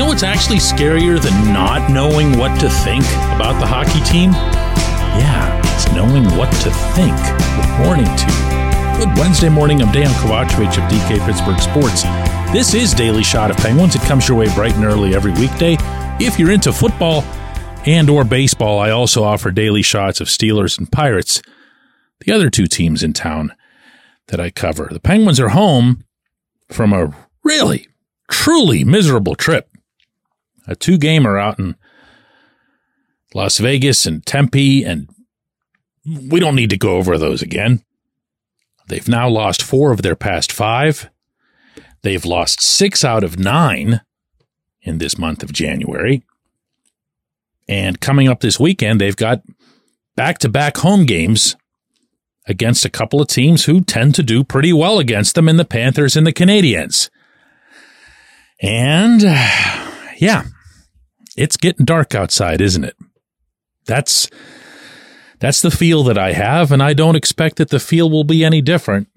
know what's actually scarier than not knowing what to think about the hockey team? Yeah, it's knowing what to think. Good morning to you. Good Wednesday morning. I'm Dejan Kovacevic of DK Pittsburgh Sports. This is Daily Shot of Penguins. It comes your way bright and early every weekday. If you're into football and or baseball, I also offer daily shots of Steelers and Pirates, the other two teams in town that I cover. The Penguins are home from a really, truly miserable trip. A two gamer out in Las Vegas and Tempe, and we don't need to go over those again. They've now lost four of their past five. They've lost six out of nine in this month of January. And coming up this weekend, they've got back to back home games against a couple of teams who tend to do pretty well against them in the Panthers and the Canadiens. And yeah, it's getting dark outside, isn't it? That's that's the feel that I have, and I don't expect that the feel will be any different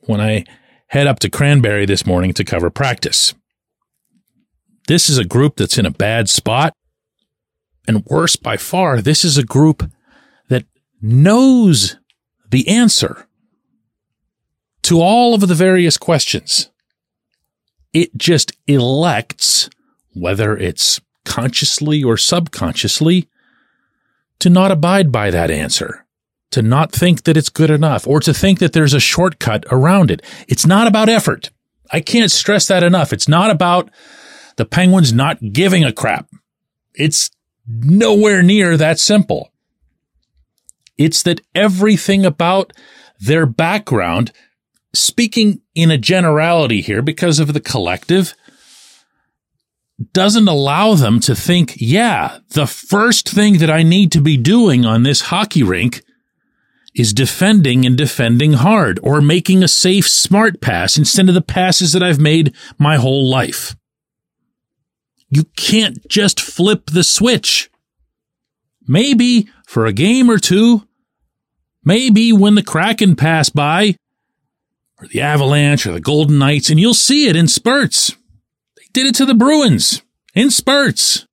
when I head up to Cranberry this morning to cover practice. This is a group that's in a bad spot. And worse by far, this is a group that knows the answer to all of the various questions. It just elects, whether it's consciously or subconsciously, to not abide by that answer, to not think that it's good enough, or to think that there's a shortcut around it. It's not about effort. I can't stress that enough. It's not about the Penguins not giving a crap. It's nowhere near that simple. It's that everything about their background, speaking in a generality here because of the collective, doesn't allow them to think, yeah, the first thing that I need to be doing on this hockey rink is defending and defending hard or making a safe, smart pass instead of the passes that I've made my whole life. You can't just flip the switch. Maybe for a game or two, maybe when the Kraken pass by, or the Avalanche or the Golden Knights, and you'll see it in spurts. Did it to the Bruins in spurts.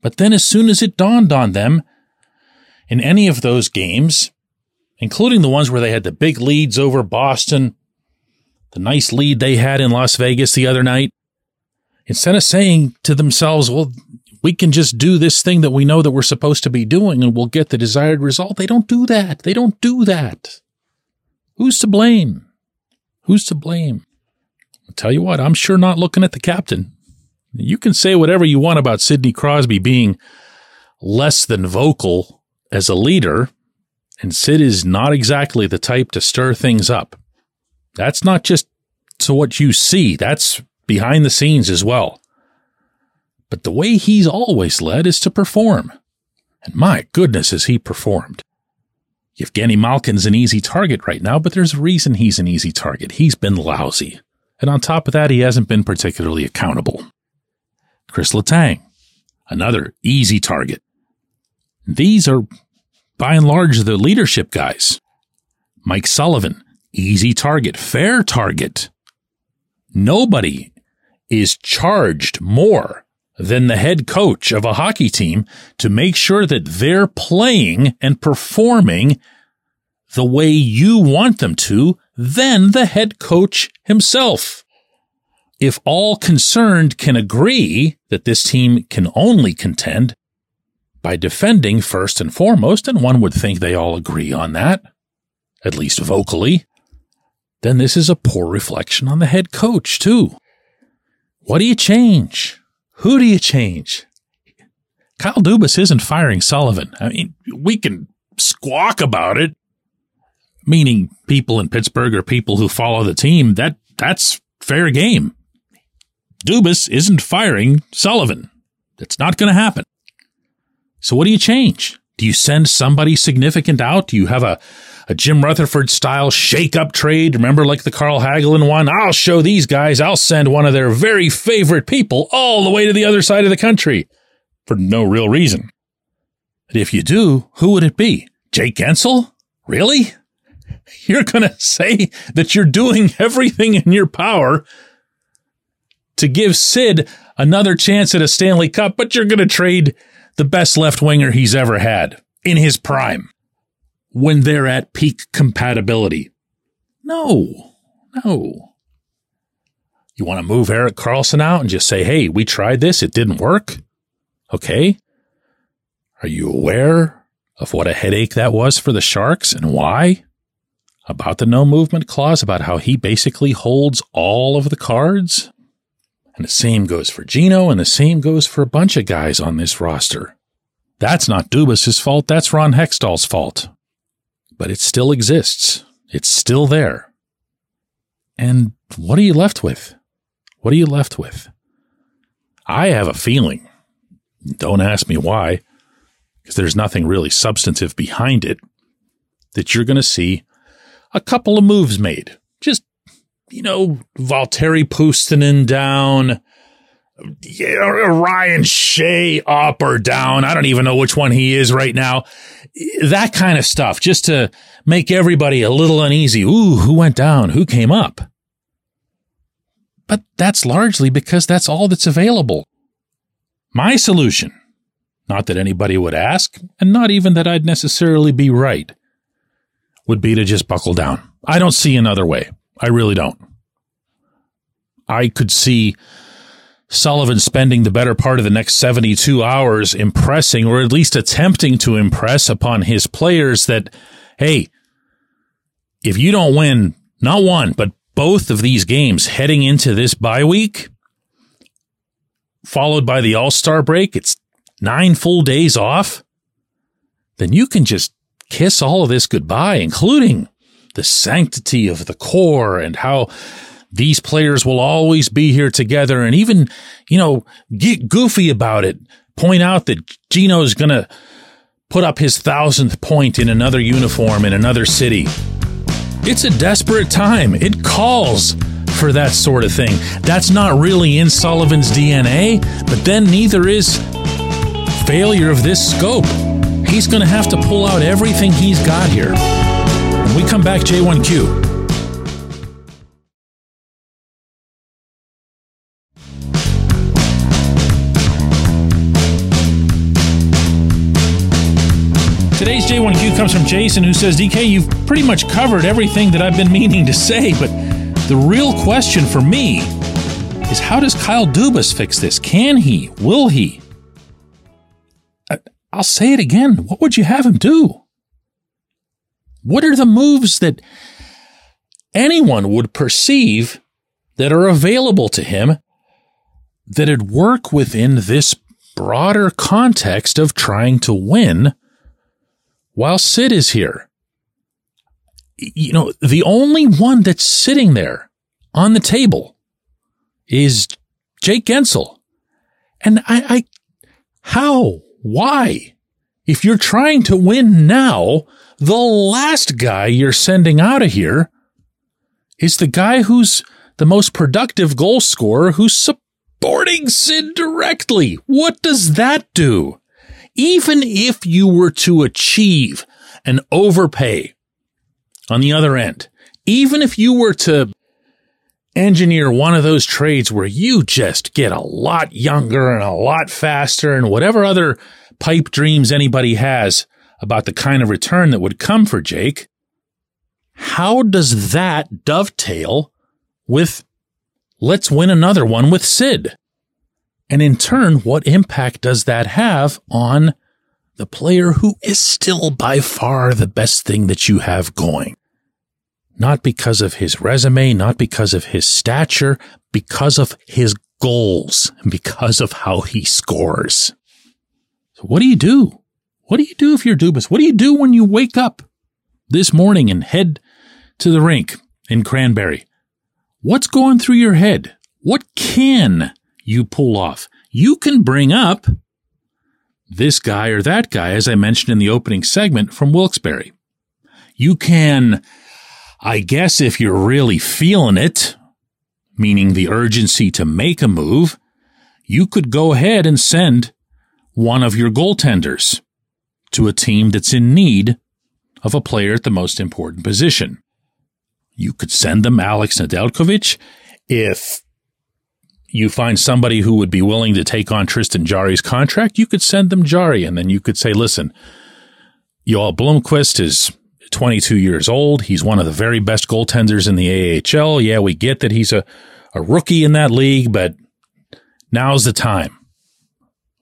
But then as soon as it dawned on them, in any of those games, including the ones where they had the big leads over Boston, the nice lead they had in Las Vegas the other night, instead of saying to themselves, well, we can just do this thing that we know that we're supposed to be doing and we'll get the desired result. They don't do that. They don't do that. Who's to blame? Who's to blame? I'll tell you what, I'm sure not looking at the captain. You can say whatever you want about Sidney Crosby being less than vocal as a leader, and Sid is not exactly the type to stir things up. That's not just to what you see, that's behind the scenes as well. But the way he's always led is to perform. And my goodness, has he performed. Evgeny Malkin's an easy target right now, but there's a reason he's an easy target. He's been lousy. And on top of that, he hasn't been particularly accountable. Chris Letang, another easy target. These are, by and large, the leadership guys. Mike Sullivan, easy target, fair target. Nobody is charged more than the head coach of a hockey team to make sure that they're playing and performing the way you want them to than the head coach himself. If all concerned can agree that this team can only contend by defending first and foremost, and one would think they all agree on that, at least vocally, then this is a poor reflection on the head coach, too. What do you change? Who do you change? Kyle Dubas isn't firing Sullivan. I mean, we can squawk about it, meaning people in Pittsburgh or people who follow the team. That that's fair game. Dubas isn't firing Sullivan. That's not going to happen. So what do you change? Do you send somebody significant out? Do you have a, a Jim Rutherford style shake up trade? Remember like the Carl Hagelin one? I'll show these guys. I'll send one of their very favorite people all the way to the other side of the country for no real reason. But if you do, who would it be? Jake Guentzel? Really? You're going to say that you're doing everything in your power to give Sid another chance at a Stanley Cup, but you're going to trade the best left winger he's ever had in his prime when they're at peak compatibility. No, no. You want to move Erik Karlsson out and just say, hey, we tried this, it didn't work? Okay. Are you aware of what a headache that was for the Sharks and why? About the no movement clause, about how he basically holds all of the cards? And the same goes for Gino, and the same goes for a bunch of guys on this roster. That's not Dubas's fault, that's Ron Hextall's fault. But it still exists. It's still there. And what are you left with? What are you left with? I have a feeling. Don't ask me why, because there's nothing really substantive behind it, that you're going to see a couple of moves made. Just, you know, Valtteri Puustinen down, Ryan Shea up or down. I don't even know which one he is right now. That kind of stuff, just to make everybody a little uneasy. Ooh, who went down? Who came up? But that's largely because that's all that's available. My solution, not that anybody would ask, and not even that I'd necessarily be right, would be to just buckle down. I don't see another way. I really don't. I could see Sullivan spending the better part of the next 72 hours impressing or at least attempting to impress upon his players that, hey, if you don't win not one, but both of these games heading into this bye week, followed by the All Star break, it's nine full days off, then you can just kiss all of this goodbye, including the sanctity of the core and how these players will always be here together and even, you know, get goofy about it. Point out that Gino's going to put up his thousandth point in another uniform in another city. It's a desperate time. It calls for that sort of thing. That's not really in Sullivan's DNA, but then neither is failure of this scope. He's going to have to pull out everything he's got here. When we come back, J1Q. Today's J1Q comes from Jason, who says, DK, you've pretty much covered everything that I've been meaning to say, but the real question for me is how does Kyle Dubas fix this? Can he? Will he? I'll say it again. What would you have him do? What are the moves that anyone would perceive that are available to him that'd work within this broader context of trying to win while Sid is here. You know, the only one that's sitting there on the table is Jake Guentzel. And I, I, how? Why? If you're trying to win now, the last guy you're sending out of here is the guy who's the most productive goal scorer who's supporting Sid directly. What does that do? even if you were to achieve an overpay on the other end, even if you were to engineer one of those trades where you just get a lot younger and a lot faster and whatever other pipe dreams anybody has about the kind of return that would come for Jake, how does that dovetail with let's win another one with Sid? And in turn, what impact does that have on the player who is still by far the best thing that you have going? Not because of his resume, not because of his stature, because of his goals because of how he scores. So what do you do? What do you do if you're Dubas? What do you do when you wake up this morning and head to the rink in Cranberry? What's going through your head? What can you pull off. You can bring up this guy or that guy, as I mentioned in the opening segment from Wilkes-Barre. You can, I guess, if you're really feeling it, meaning the urgency to make a move, you could go ahead and send one of your goaltenders to a team that's in need of a player at the most important position. You could send them Alex Nedeljkovic if you find somebody who would be willing to take on Tristan Jarry's contract, you could send them Jarry and then you could say, listen, Blomqvist is 22 years old. He's one of the very best goaltenders in the AHL. Yeah, we get that he's a, a rookie in that league, but now's the time.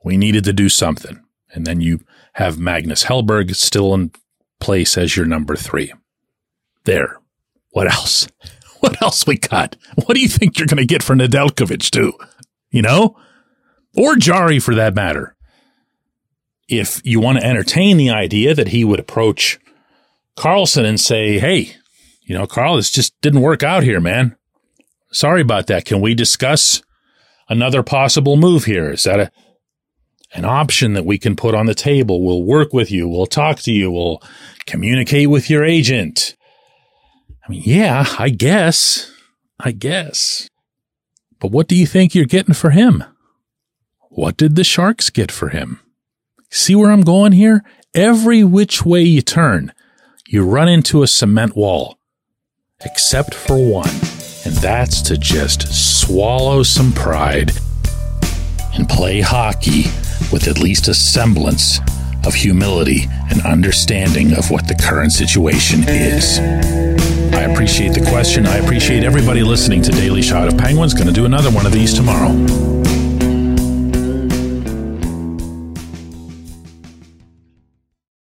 We needed to do something. And then you have Magnus Hellberg still in place as your number three. There. What else? What else we got? What do you think you're going to get for Nedeljkovic too? You know? Or Jarry, for that matter. If you want to entertain the idea that he would approach Karlsson and say, Hey, you know, Carl, this just didn't work out here, man. Sorry about that. Can we discuss another possible move here? Is that a, an option that we can put on the table? We'll work with you. We'll talk to you. We'll communicate with your agent. I mean, yeah, I guess. I guess. But what do you think you're getting for him? What did the Sharks get for him? See where I'm going here? Every which way you turn, you run into a cement wall. Except for one, and that's to just swallow some pride and play hockey with at least a semblance of humility and understanding of what the current situation is. I appreciate the question. I appreciate everybody listening to Daily Shot of Penguins. Going to do another one of these tomorrow.